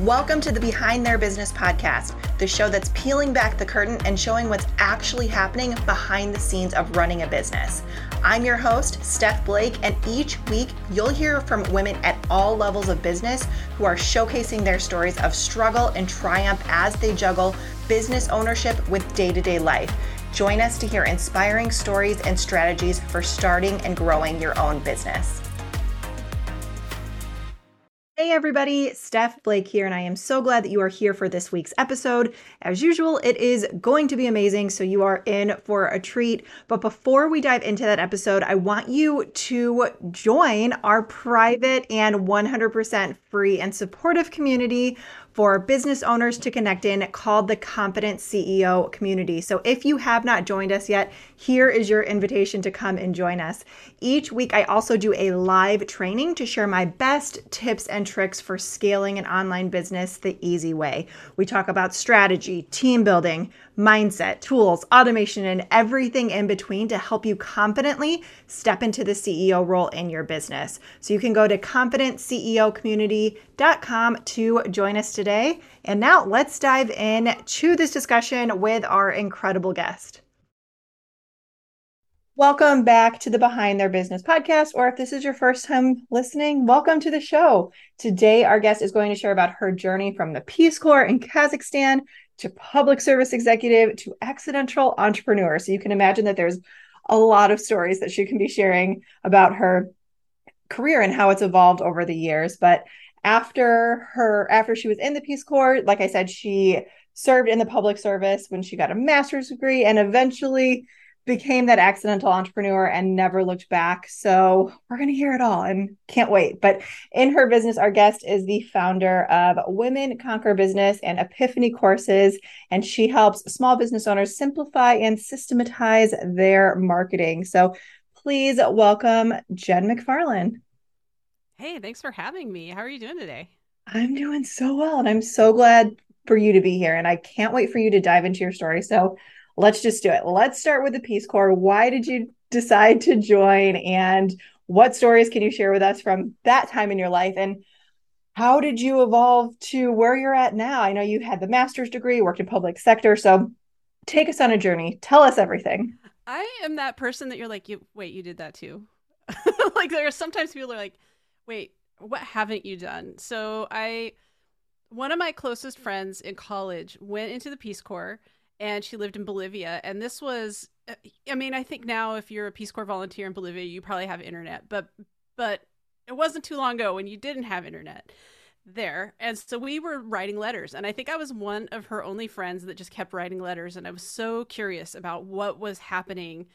Welcome to the Behind Their Business podcast, the show that's peeling back the curtain and showing what's actually happening behind the scenes of running a business. I'm your host, Steph Blake, and each week you'll hear from women at all levels of business who are showcasing their stories of struggle and triumph as they juggle business ownership with day to day life. Join us to hear inspiring stories and strategies for starting and growing your own business. Hey everybody, Steph Blake here, and I am so glad that you are here for this week's episode. As usual, it is going to be amazing, so you are in for a treat. But before we dive into that episode, I want you to join our private and 100% free and supportive community for business owners to connect in called the Confident CEO Community. So if you have not joined us yet, here is your invitation to come and join us. Each week, I also do a live training to share my best tips and tricks for scaling an online business the easy way. We talk about strategy, team building, mindset, tools, automation, and everything in between to help you confidently step into the CEO role in your business. So you can go to confidentceocommunity.com to join us today. And now let's dive in to this discussion with our incredible guest. Welcome back to the Behind Their Business podcast, or if this is your first time listening, welcome to the show. Today, our guest is going to share about her journey from the Peace Corps in Kazakhstan to public service executive to accidental entrepreneur. So you can imagine that there's a lot of stories that she can be sharing about her career and how it's evolved over the years. But after her after she was in the Peace Corps, like I said, she served in the public service when she got a master's degree and eventually became that accidental entrepreneur and never looked back. So we're going to hear it all and can't wait. But in her business, our guest is the founder of Women Conquer Business and Epiphany Courses, and she helps small business owners simplify and systematize their marketing. So please welcome Jen McFarland. Hey, thanks for having me. How are you doing today? I'm doing so well, and I'm so glad for you to be here. And I can't wait for you to dive into your story. So let's just do it. Let's start with the Peace Corps. Why did you decide to join? And what stories can you share with us from that time in your life? And how did you evolve to where you're at now? I know you had the master's degree, worked in public sector. So take us on a journey. Tell us everything. I am that person that you're like, you wait, you did that too. like there are sometimes people are like, wait, what haven't you done? So I, one of my closest friends in college went into the Peace Corps and she lived in Bolivia. And this was, uh, I mean, I think now if you're a Peace Corps volunteer in Bolivia, you probably have internet, but, but it wasn't too long ago when you didn't have internet there. And so we were writing letters. And I think I was one of her only friends that just kept writing letters. And I was so curious about what was happening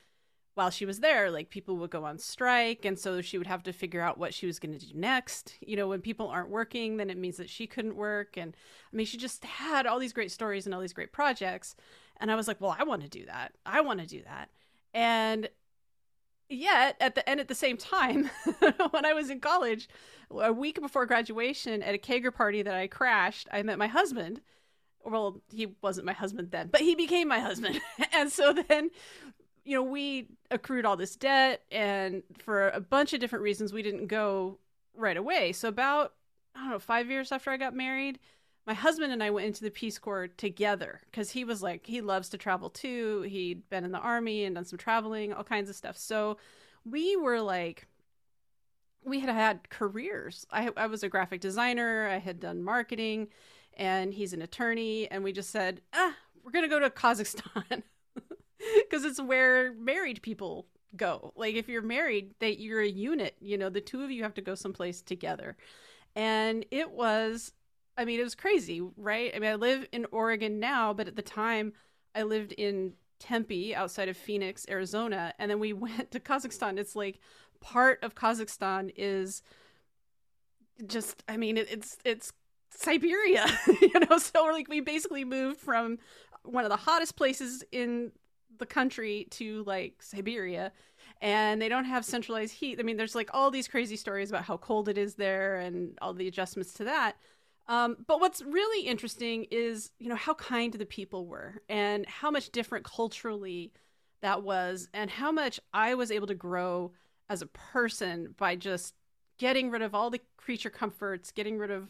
while she was there, like people would go on strike. And so she would have to figure out what she was going to do next. You know, when people aren't working, then it means that she couldn't work. And I mean, she just had all these great stories and all these great projects. And I was like, well, I want to do that. I want to do that. And yet, at the end, at the same time, when I was in college, a week before graduation at a kegger party that I crashed, I met my husband well he wasn't my husband then but he became my husband and so then you know, we accrued all this debt, and for a bunch of different reasons, we didn't go right away. So, about, I don't know, five years after I got married, my husband and I went into the Peace Corps together because he was like, he loves to travel too. He'd been in the army and done some traveling, all kinds of stuff. So, we were like, we had had careers. I, I was a graphic designer, I had done marketing, and he's an attorney. And we just said, ah, we're going to go to Kazakhstan. because it's where married people go. Like if you're married, that you're a unit. You know, the two of you have to go someplace together, and it was. I mean, it was crazy, right? I mean, I live in Oregon now, but at the time, I lived in Tempe, outside of Phoenix, Arizona, and then we went to Kazakhstan. It's like part of Kazakhstan is just. I mean, it, it's it's Siberia, you know. So like we basically moved from one of the hottest places in the country to like Siberia and they don't have centralized heat. I mean, there's like all these crazy stories about how cold it is there and all the adjustments to that. Um, but what's really interesting is, you know, how kind the people were and how much different culturally that was and how much I was able to grow as a person by just getting rid of all the creature comforts, getting rid of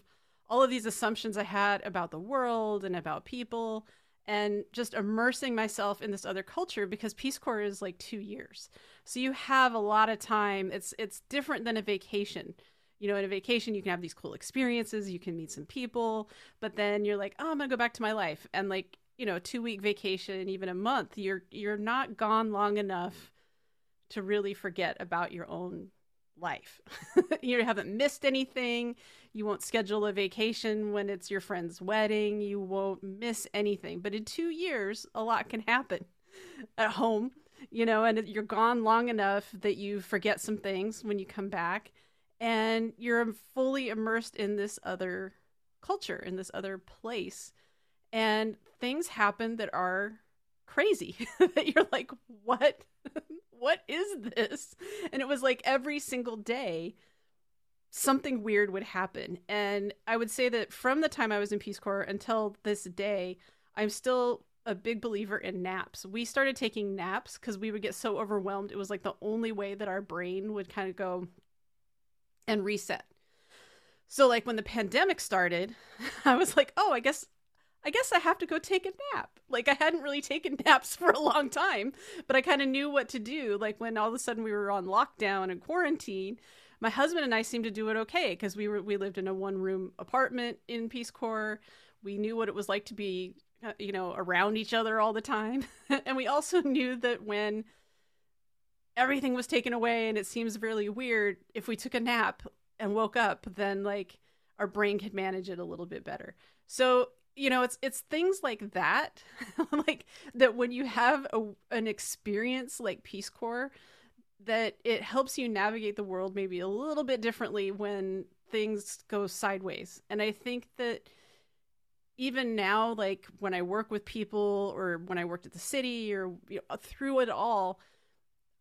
all of these assumptions I had about the world and about people and just immersing myself in this other culture because Peace Corps is like 2 years. So you have a lot of time. It's it's different than a vacation. You know, in a vacation you can have these cool experiences, you can meet some people, but then you're like, "Oh, I'm to go back to my life." And like, you know, a 2-week vacation, even a month, you're you're not gone long enough to really forget about your own life. you haven't missed anything. You won't schedule a vacation when it's your friend's wedding. You won't miss anything. But in two years, a lot can happen at home, you know, and you're gone long enough that you forget some things when you come back and you're fully immersed in this other culture, in this other place. And things happen that are crazy that you're like, what? What is this? And it was like every single day something weird would happen. And I would say that from the time I was in Peace Corps until this day, I'm still a big believer in naps. We started taking naps because we would get so overwhelmed. It was like the only way that our brain would kind of go and reset. So like when the pandemic started, I was like, "Oh, I guess I guess I have to go take a nap. Like I hadn't really taken naps for a long time, but I kind of knew what to do. Like when all of a sudden we were on lockdown and quarantine, my husband and I seemed to do it okay because we were we lived in a one room apartment in Peace Corps. We knew what it was like to be, uh, you know, around each other all the time, and we also knew that when everything was taken away and it seems really weird, if we took a nap and woke up, then like our brain could manage it a little bit better. So you know it's it's things like that like that when you have a, an experience like peace corps that it helps you navigate the world maybe a little bit differently when things go sideways. And i think that even now like when i work with people or when i worked at the city or you know, through it all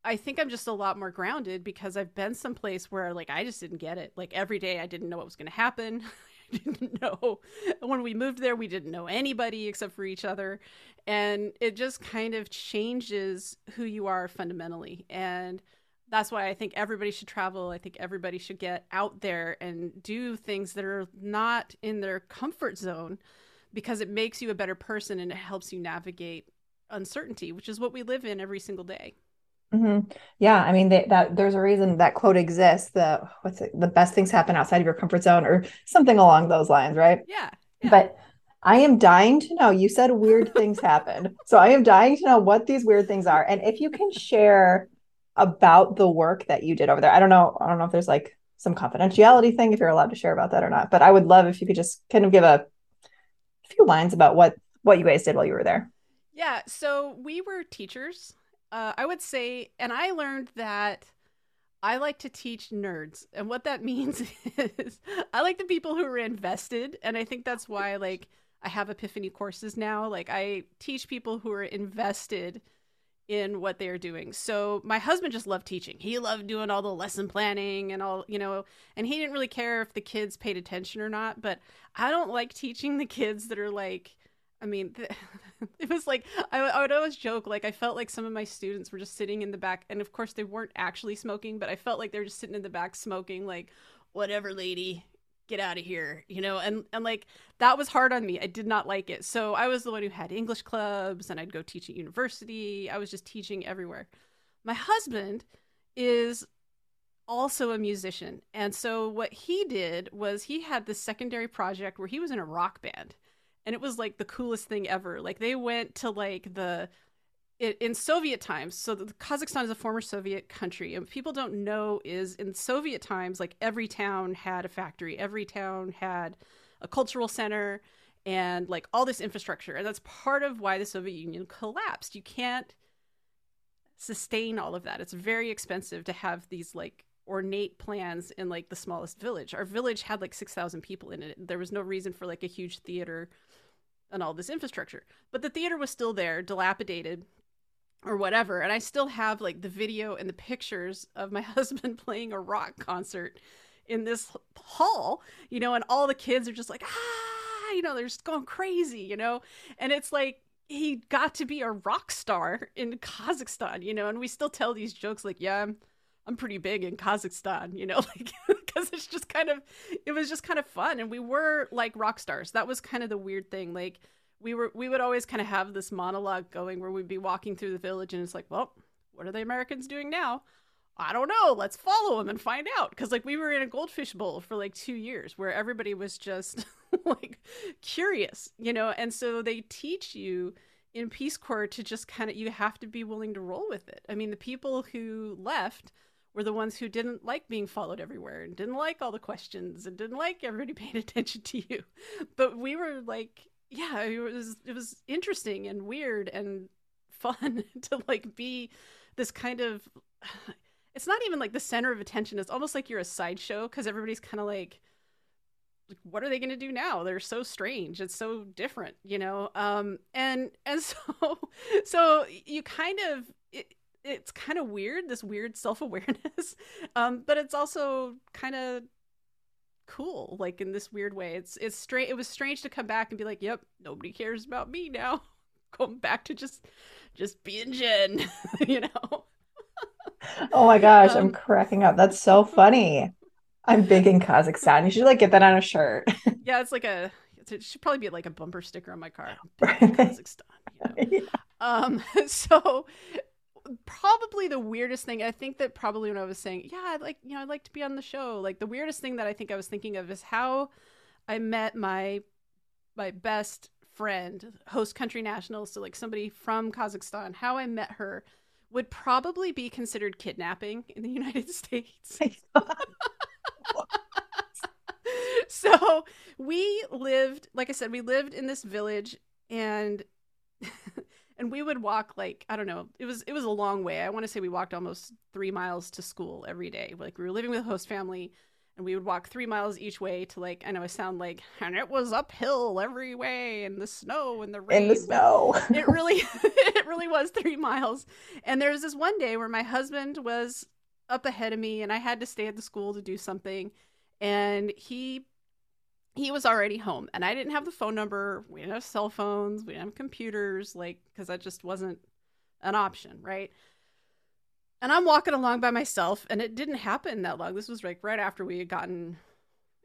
i think i'm just a lot more grounded because i've been someplace where like i just didn't get it. Like every day i didn't know what was going to happen didn't know when we moved there we didn't know anybody except for each other and it just kind of changes who you are fundamentally and that's why I think everybody should travel. I think everybody should get out there and do things that are not in their comfort zone because it makes you a better person and it helps you navigate uncertainty, which is what we live in every single day. Mm-hmm. Yeah, I mean they, that there's a reason that quote exists. The what's it, the best things happen outside of your comfort zone, or something along those lines, right? Yeah. yeah. But I am dying to know. You said weird things happen, so I am dying to know what these weird things are, and if you can share about the work that you did over there. I don't know. I don't know if there's like some confidentiality thing if you're allowed to share about that or not. But I would love if you could just kind of give a few lines about what what you guys did while you were there. Yeah. So we were teachers uh, I would say, and I learned that I like to teach nerds. And what that means is I like the people who are invested. And I think that's why, like, I have Epiphany courses now. Like, I teach people who are invested in what they are doing. So my husband just loved teaching. He loved doing all the lesson planning and all, you know, and he didn't really care if the kids paid attention or not, but I don't like teaching the kids that are like I mean, it was like I, I, would always joke like I felt like some of my students were just sitting in the back, and of course they weren't actually smoking, but I felt like they were just sitting in the back smoking, like whatever, lady, get out of here, you know. And and like that was hard on me. I did not like it. So I was the one who had English clubs, and I'd go teach at university. I was just teaching everywhere. My husband is also a musician, and so what he did was he had this secondary project where he was in a rock band and it was like the coolest thing ever. Like they went to like the in Soviet times. So Kazakhstan is a former Soviet country, and people don't know is in Soviet times, like every town had a factory, every town had a cultural center, and like all this infrastructure, and that's part of why the Soviet Union collapsed. You can't sustain all of that. It's very expensive to have these like ornate plans in like the smallest village. Our village had like 6,000 people in it. There was no reason for like a huge theater and all this infrastructure. But the theater was still there, dilapidated or whatever. And I still have like the video and the pictures of my husband playing a rock concert in this hall, you know, and all the kids are just like, ah, you know, they're just going crazy, you know? And it's like, he got to be a rock star in Kazakhstan, you know, and we still tell these jokes like, yeah, I'm, I'm pretty big in Kazakhstan, you know, like because it's just kind of it was just kind of fun and we were like rock stars. That was kind of the weird thing. Like we were we would always kind of have this monologue going where we'd be walking through the village and it's like, well, what are the Americans doing now? I don't know. Let's follow them and find out. Because like we were in a goldfish bowl for like two years where everybody was just like curious, you know. And so they teach you in Peace Corps to just kind of you have to be willing to roll with it. I mean, the people who left were the ones who didn't like being followed everywhere and didn't like all the questions and didn't like everybody paying attention to you. But we were like, yeah, it was it was interesting and weird and fun to like be this kind of it's not even like the center of attention. It's almost like you're a sideshow because everybody's kind of like, like, what are they going to do now? They're so strange. It's so different, you know. Um, and and so so you kind of it's kind of weird this weird self awareness, um, but it's also kind of cool like in this weird way it's it's strange it was strange to come back and be like yep nobody cares about me now going back to just just being jen you know oh my gosh, um, I'm cracking up. That's so funny. I'm big in Kazakhstan. You should like get that on a shirt. yeah, it's like a it should probably be like a bumper sticker on my car. Kazakhstan. You know? yeah. Um so probably the weirdest thing I think that probably when I was saying, yeah, I'd like, you know, I'd like to be on the show. Like the weirdest thing that I think I was thinking of is how I met my my best friend, host country nationals so like somebody from Kazakhstan, how I met her would probably be considered kidnapping in the United States. so we lived, like I said, we lived in this village and and we would walk like I don't know, it was it was a long way. I want to say we walked almost 3 miles to school every day. Like we were living with a host family and we would walk three miles each way to like I know I sound like and it was uphill every way and the snow and the rain. In the snow. it really it really was three miles. And there was this one day where my husband was up ahead of me and I had to stay at the school to do something. And he he was already home and I didn't have the phone number. We didn't have cell phones, we didn't have computers, like because that just wasn't an option, right? and I'm walking along by myself, and it didn't happen that long. This was like right after we had gotten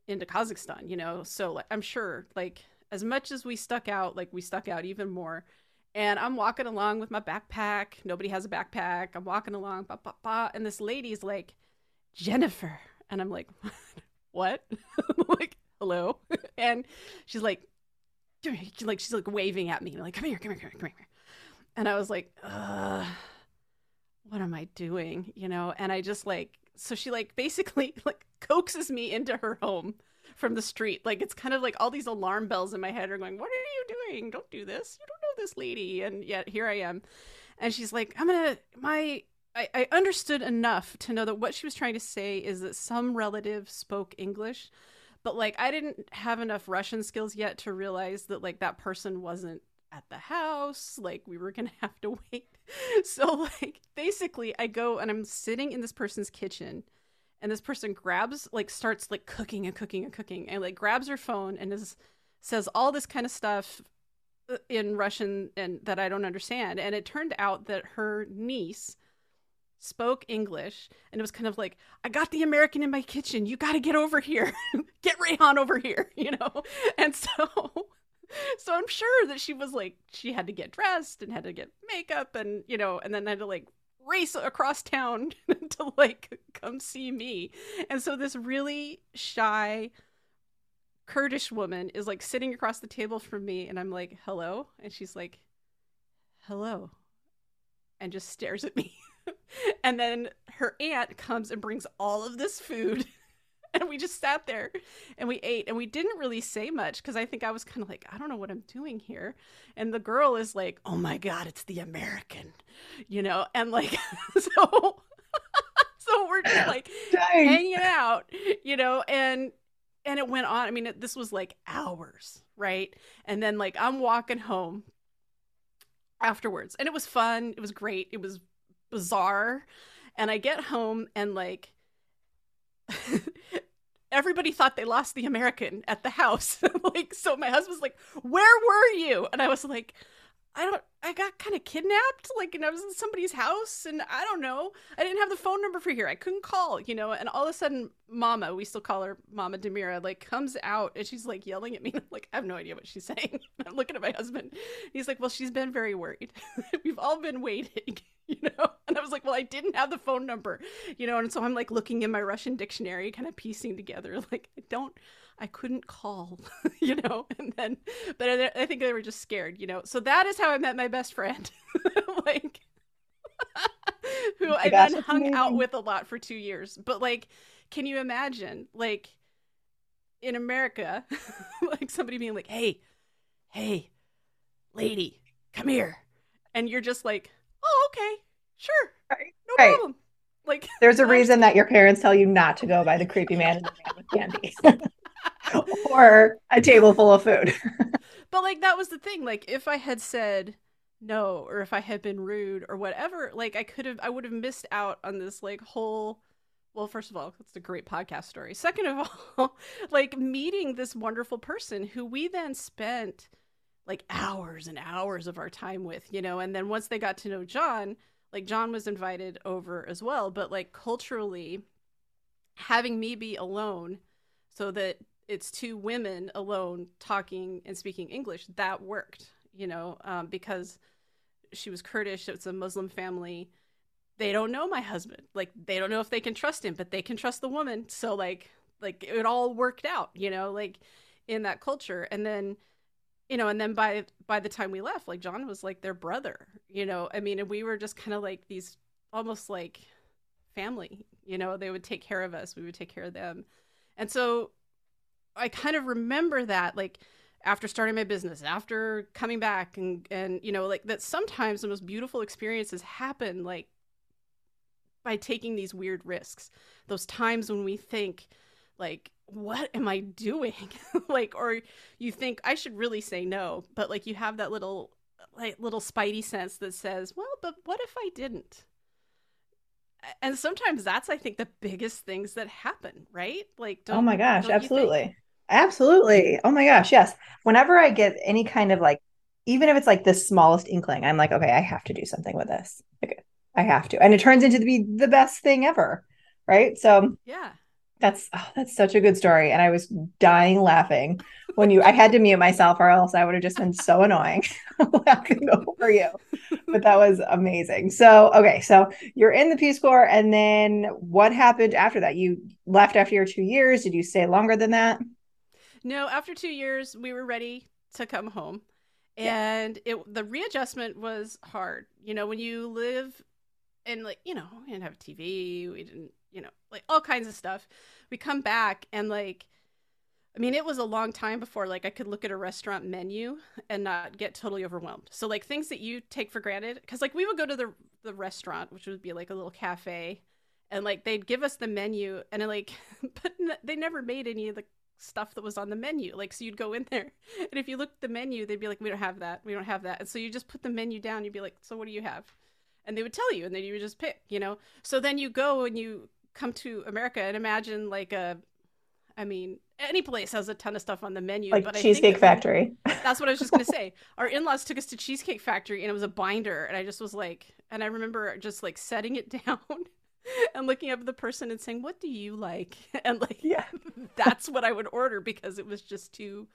into Kazakhstan, you know. So like, I'm sure, like, as much as we stuck out, like we stuck out even more. And I'm walking along with my backpack. Nobody has a backpack. I'm walking along, bah, bah, bah, and this lady's like, Jennifer, and I'm like, what? like, hello? and she's like, like she's like waving at me, like, come here, come here, come here, come here. And I was like, uh what am I doing? You know, and I just like so she like basically like coaxes me into her home from the street. Like it's kind of like all these alarm bells in my head are going, "What are you doing? Don't do this. You don't know this lady." And yet here I am. And she's like, "I'm to my I, I understood enough to know that what she was trying to say is that some relative spoke English, but like I didn't have enough Russian skills yet to realize that like that person wasn't at the house. Like we were gonna have to wait. So like basically I go and I'm sitting in this person's kitchen and this person grabs like starts like cooking and cooking and cooking and like grabs her phone and is says all this kind of stuff uh, in Russian and that I don't understand. And it turned out that her niece spoke English and it was kind of like, I got the American in my kitchen. You got to get over here. get Rayhan over here, you know? And so so I'm sure that she was like she had to get dressed and had to get makeup and you know and then had to like race across town to like come see me. And so this really shy Kurdish woman is like sitting across the table from me and I'm like, "Hello?" And she's like, "Hello." And just stares at me. and then her aunt comes and brings all of this food and we just sat there and we ate and we didn't really say much because I think I was kind of like, I don't know what I'm doing here. And the girl is like, oh my God, it's the American, you know? And like, so, so we're just like Dang. hanging out, you know? And, and it went on. I mean, it, this was like hours, right? And then like I'm walking home afterwards and it was fun. It was great. It was bizarre. And I get home and like, everybody thought they lost the American at the house. like, so my husband's like, "Where were you?" And I was like, "I don't, I got kind of kidnapped, like, and I was in somebody's house, and I don't know. I didn't have the phone number for here. I couldn't call, you know. And all of a sudden, Mama, we still call her Mama Demira, like comes out and she's like yelling at me. I'm like, I have no idea what she's saying. I'm looking at my husband. He's like, Well, she's been very worried. We've all been waiting, you know. And I was like, Well, I didn't have the phone number, you know. And so I'm like looking in my Russian dictionary, kind of piecing together, like, I don't. I couldn't call, you know, and then, but I, I, think they were just scared, you know. So that is how I met my best friend, like, who oh I gosh, then hung amazing. out with a lot for two years. But like, can you imagine, like, in America, like somebody being like, "Hey, hey, lady, come here," and you're just like, "Oh, okay, sure, right. no right. problem." Like, there's a reason that your parents tell you not to go by the creepy man in the man with candy. or a table full of food. but like that was the thing. Like if I had said no or if I had been rude or whatever, like I could have I would have missed out on this like whole well, first of all, it's a great podcast story. Second of all, like meeting this wonderful person who we then spent like hours and hours of our time with, you know, and then once they got to know John, like John was invited over as well, but like culturally having me be alone so that it's two women alone talking and speaking English. That worked, you know, um, because she was Kurdish. It's a Muslim family. They don't know my husband. Like they don't know if they can trust him, but they can trust the woman. So like like it all worked out, you know, like in that culture. And then you know, and then by by the time we left, like John was like their brother, you know. I mean, and we were just kind of like these almost like family, you know. They would take care of us, we would take care of them. And so I kind of remember that like after starting my business, after coming back and and you know like that sometimes the most beautiful experiences happen like by taking these weird risks. Those times when we think like what am I doing? like or you think I should really say no, but like you have that little like little spidey sense that says, "Well, but what if I didn't?" and sometimes that's i think the biggest things that happen right like oh my gosh absolutely Absolutely. Oh my gosh, yes. Whenever I get any kind of like even if it's like the smallest inkling, I'm like, okay, I have to do something with this. Okay. I have to. And it turns into to be the best thing ever. Right? So Yeah. That's oh, that's such a good story. And I was dying laughing when you I had to mute myself or else I would have just been so annoying laughing over you. But that was amazing. So okay, so you're in the Peace Corps and then what happened after that? You left after your two years. Did you stay longer than that? No, after two years, we were ready to come home, and yeah. it the readjustment was hard. You know, when you live and like you know, we didn't have a TV, we didn't, you know, like all kinds of stuff. We come back and like. I mean, it was a long time before like I could look at a restaurant menu and not get totally overwhelmed. So like things that you take for granted cuz like we would go to the the restaurant, which would be like a little cafe, and like they'd give us the menu and like but they never made any of the stuff that was on the menu. Like, so you'd go in there, and if you looked at the menu, they'd be like, "We don't have that. We don't have that." And so you just put the menu down. You'd be like, "So what do you have?" And they would tell you, and then you would just pick. You know. So then you go and you come to America and imagine like a, I mean, any place has a ton of stuff on the menu. Like but Cheesecake Factory. that's what I was just gonna say. Our in-laws took us to Cheesecake Factory, and it was a binder, and I just was like, and I remember just like setting it down and looking up at the person and saying, "What do you like?" And like, yeah, that's what I would order because it was just too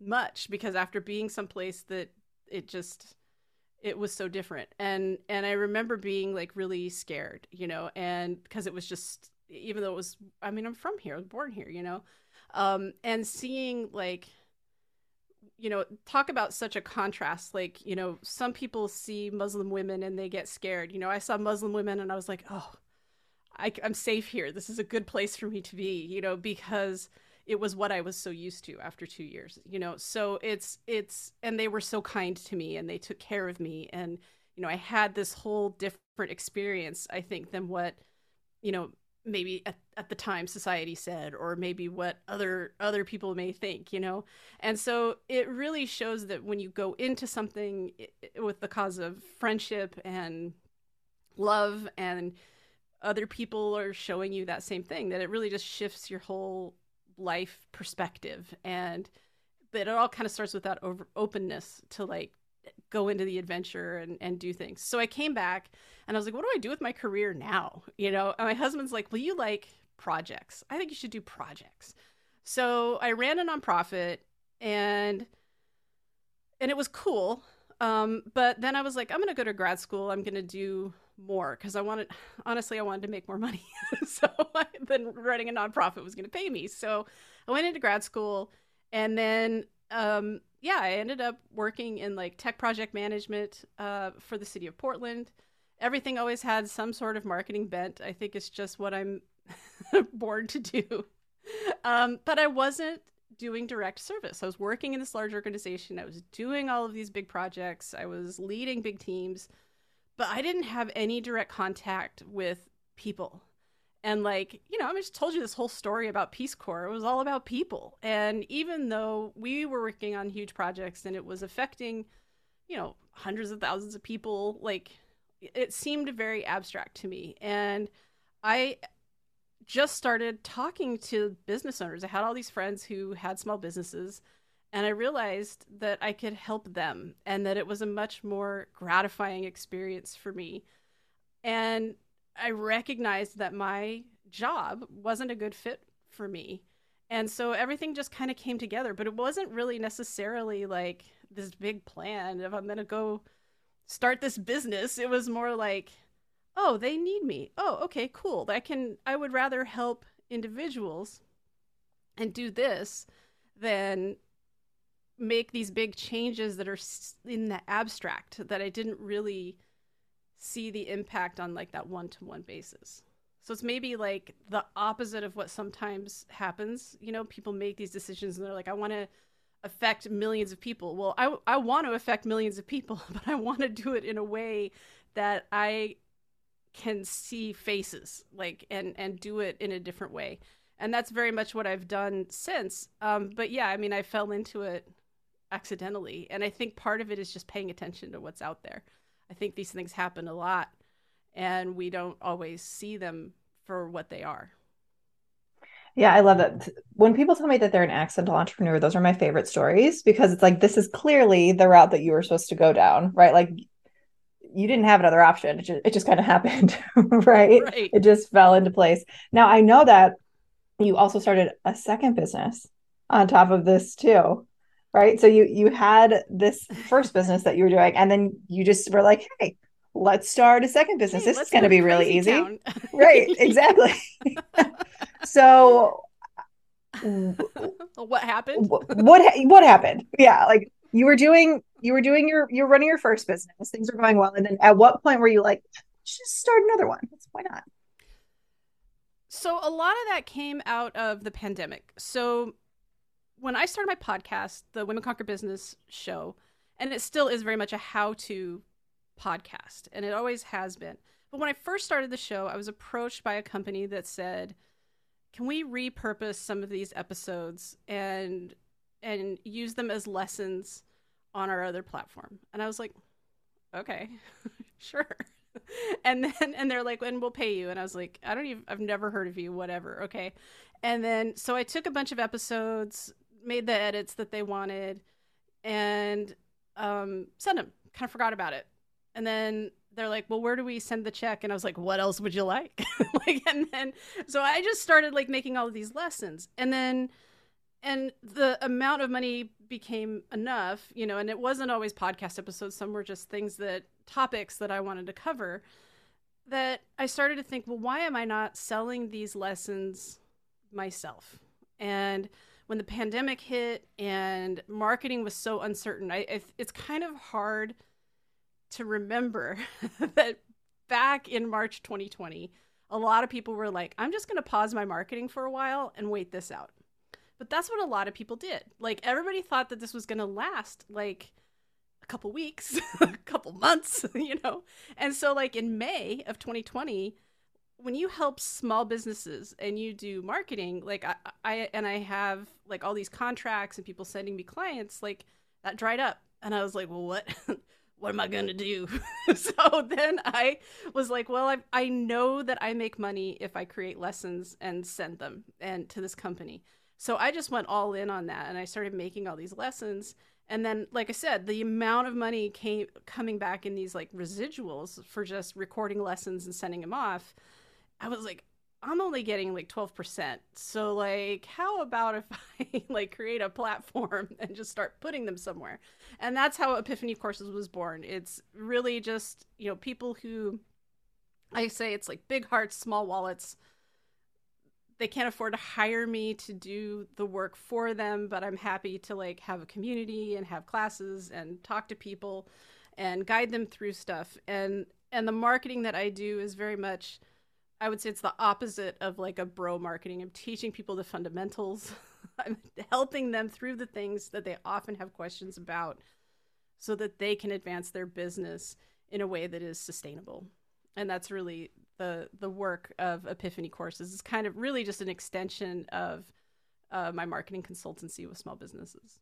much. Because after being someplace that it just it was so different, and and I remember being like really scared, you know, and because it was just even though it was, I mean, I'm from here, I was born here, you know, um, and seeing like you know, talk about such a contrast. Like, you know, some people see Muslim women and they get scared. You know, I saw Muslim women and I was like, oh, I, I'm safe here. This is a good place for me to be, you know, because it was what I was so used to after two years, you know. So it's it's and they were so kind to me and they took care of me and you know I had this whole different experience I think than what you know maybe at, at the time society said or maybe what other other people may think you know and so it really shows that when you go into something with the cause of friendship and love and other people are showing you that same thing that it really just shifts your whole life perspective and but it all kind of starts with that over openness to like go into the adventure and, and do things. So I came back and I was like, what do I do with my career now? You know, and my husband's like, well, you like projects. I think you should do projects. So I ran a nonprofit and and it was cool. Um, but then I was like, I'm gonna go to grad school. I'm gonna do more because I wanted honestly I wanted to make more money. so then running a nonprofit was gonna pay me. So I went into grad school and then um, yeah, I ended up working in like tech project management uh, for the city of Portland. Everything always had some sort of marketing bent. I think it's just what I'm born to do. Um, but I wasn't doing direct service. I was working in this large organization. I was doing all of these big projects. I was leading big teams, but I didn't have any direct contact with people. And like, you know, I just told you this whole story about Peace Corps. It was all about people. And even though we were working on huge projects and it was affecting, you know, hundreds of thousands of people, like it seemed very abstract to me. And I just started talking to business owners. I had all these friends who had small businesses, and I realized that I could help them and that it was a much more gratifying experience for me. And I recognized that my job wasn't a good fit for me. And so everything just kind of came together, but it wasn't really necessarily like this big plan of I'm going to go start this business. It was more like oh, they need me. Oh, okay, cool. I can I would rather help individuals and do this than make these big changes that are in the abstract that I didn't really see the impact on like that one-to-one basis. So it's maybe like the opposite of what sometimes happens. You know, people make these decisions and they're like, I want to affect millions of people. Well, I, I want to affect millions of people, but I want to do it in a way that I can see faces like and and do it in a different way and that's very much what i've done since um, but yeah i mean i fell into it accidentally and i think part of it is just paying attention to what's out there i think these things happen a lot and we don't always see them for what they are yeah, I love it. When people tell me that they're an accidental entrepreneur, those are my favorite stories because it's like this is clearly the route that you were supposed to go down, right? Like you didn't have another option. It just, it just kind of happened, right? right? It just fell into place. Now I know that you also started a second business on top of this too, right? So you you had this first business that you were doing, and then you just were like, hey, let's start a second business. Hey, this is going to be really easy, right? Exactly. so what happened? What what happened? Yeah, like you were doing you were doing your you're running your first business things are going well and then at what point were you like just start another one why not so a lot of that came out of the pandemic so when i started my podcast the women conquer business show and it still is very much a how to podcast and it always has been but when i first started the show i was approached by a company that said can we repurpose some of these episodes and and use them as lessons on our other platform. And I was like, okay, sure. and then and they're like, and we'll pay you. And I was like, I don't even I've never heard of you, whatever. Okay. And then so I took a bunch of episodes, made the edits that they wanted, and um sent them. Kind of forgot about it. And then they're like, "Well, where do we send the check?" And I was like, "What else would you like?" like, and then so I just started like making all of these lessons, and then and the amount of money became enough, you know, and it wasn't always podcast episodes. Some were just things that topics that I wanted to cover. That I started to think, well, why am I not selling these lessons myself? And when the pandemic hit and marketing was so uncertain, I, it's kind of hard to remember that back in March 2020, a lot of people were like, I'm just going to pause my marketing for a while and wait this out. But that's what a lot of people did. Like everybody thought that this was going to last like a couple weeks, a couple months, you know. And so like in May of 2020, when you help small businesses and you do marketing, like I, I and I have like all these contracts and people sending me clients, like that dried up. And I was like, well, what? what am I going to do? so then I was like, well, I, I know that I make money if I create lessons and send them and to this company. So I just went all in on that and I started making all these lessons. And then, like I said, the amount of money came coming back in these like residuals for just recording lessons and sending them off. I was like, I'm only getting like 12%. So like how about if I like create a platform and just start putting them somewhere? And that's how Epiphany Courses was born. It's really just, you know, people who I say it's like big hearts, small wallets. They can't afford to hire me to do the work for them, but I'm happy to like have a community and have classes and talk to people and guide them through stuff. And and the marketing that I do is very much I would say it's the opposite of like a bro marketing. I'm teaching people the fundamentals. I'm helping them through the things that they often have questions about so that they can advance their business in a way that is sustainable. And that's really the the work of Epiphany courses. It's kind of really just an extension of uh, my marketing consultancy with small businesses.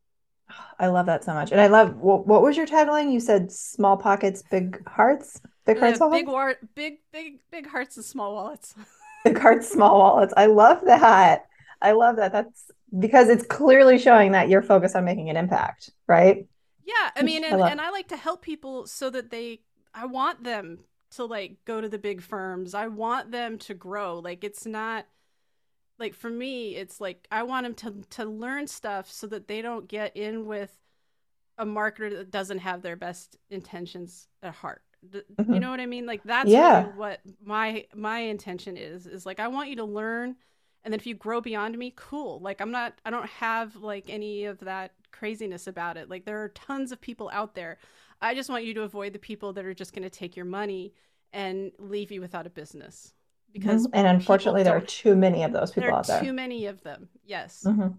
I love that so much. And I love what, what was your tagline? You said small pockets, big hearts, big hearts, uh, big, war- big, big, big hearts and small wallets. big hearts, small wallets. I love that. I love that. That's because it's clearly showing that you're focused on making an impact, right? Yeah. I mean, and I, and I like to help people so that they, I want them to like go to the big firms. I want them to grow. Like it's not, like for me it's like i want them to to learn stuff so that they don't get in with a marketer that doesn't have their best intentions at heart. Mm-hmm. you know what i mean? Like that's yeah. really what my my intention is is like i want you to learn and then if you grow beyond me cool. Like i'm not i don't have like any of that craziness about it. Like there are tons of people out there. I just want you to avoid the people that are just going to take your money and leave you without a business because mm-hmm. and unfortunately there are too many of those people there out there. too many of them yes. Mm-hmm.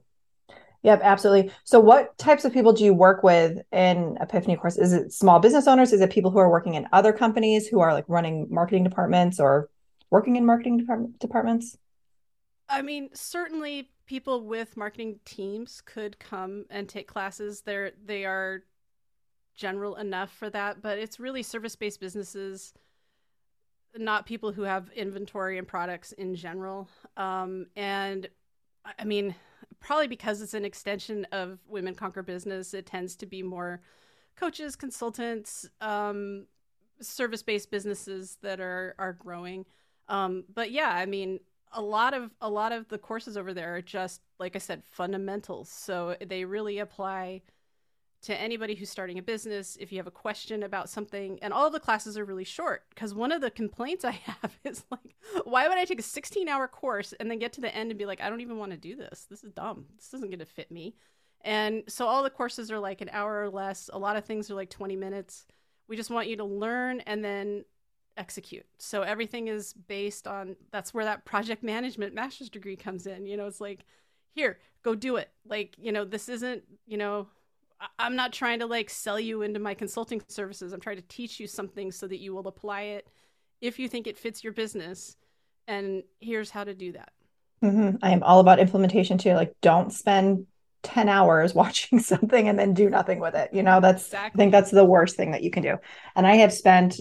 yep absolutely. So what types of people do you work with in epiphany course? Is it small business owners? Is it people who are working in other companies who are like running marketing departments or working in marketing department, departments? I mean certainly people with marketing teams could come and take classes. They're they are general enough for that but it's really service-based businesses not people who have inventory and products in general. Um, and I mean, probably because it's an extension of Women Conquer Business, it tends to be more coaches, consultants, um, service based businesses that are are growing. Um, but yeah, I mean, a lot of a lot of the courses over there are just like I said, fundamentals. So they really apply to anybody who's starting a business if you have a question about something and all the classes are really short because one of the complaints i have is like why would i take a 16 hour course and then get to the end and be like i don't even want to do this. This is dumb. This isn't going to fit me. And so all the courses are like an hour or less. A lot of things are like 20 minutes. We just want you to learn and then execute. So everything is based on that's where that project management master's degree comes in. You know it's like here go do it. Like you know this isn't you know I'm not trying to like sell you into my consulting services. I'm trying to teach you something so that you will apply it if you think it fits your business. And here's how to do that. Mm-hmm. I am all about implementation too. Like, don't spend 10 hours watching something and then do nothing with it. You know, that's, exactly. I think that's the worst thing that you can do. And I have spent,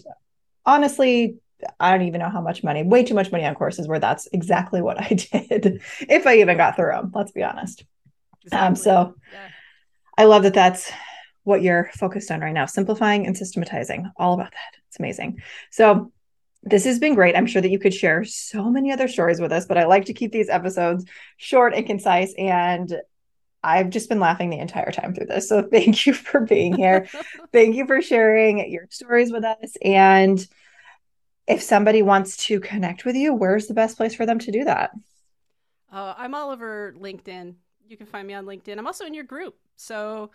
honestly, I don't even know how much money, way too much money on courses where that's exactly what I did, if I even got through them, let's be honest. Exactly. Um, so, yeah I love that that's what you're focused on right now simplifying and systematizing. All about that. It's amazing. So this has been great. I'm sure that you could share so many other stories with us but i like to keep these episodes short and concise and i've just been laughing the entire time through this. So thank you for being here. Thank you for sharing your stories with us. And if somebody wants to connect with you where's the best place for them to do that? Uh, i'm all over linkedin you can find me on linkedin i'm also in your group so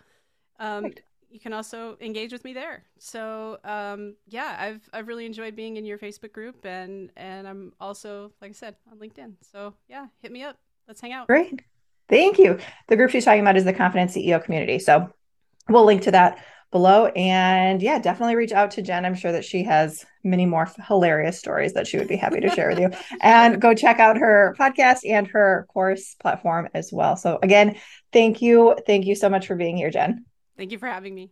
um, you can also engage with me there. So um, yeah, I've I've really enjoyed being in your Facebook group, and and I'm also like I said on LinkedIn. So yeah, hit me up. Let's hang out. Great, thank you. The group she's talking about is the Confident CEO community. So we'll link to that below. And yeah, definitely reach out to Jen. I'm sure that she has many more hilarious stories that she would be happy to share with you. And go check out her podcast and her course platform as well. So, again, thank you. Thank you so much for being here, Jen. Thank you for having me.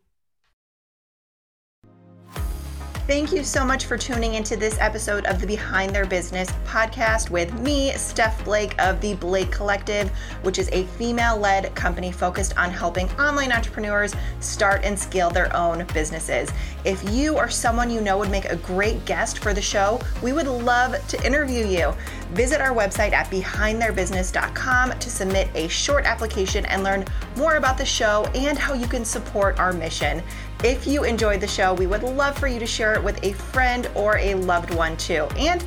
Thank you so much for tuning into this episode of the Behind Their Business podcast with me, Steph Blake of the Blake Collective, which is a female led company focused on helping online entrepreneurs start and scale their own businesses. If you or someone you know would make a great guest for the show, we would love to interview you. Visit our website at behindtheirbusiness.com to submit a short application and learn more about the show and how you can support our mission. If you enjoyed the show, we would love for you to share it with a friend or a loved one too. And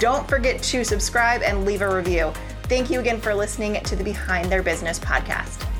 don't forget to subscribe and leave a review. Thank you again for listening to the Behind Their Business podcast.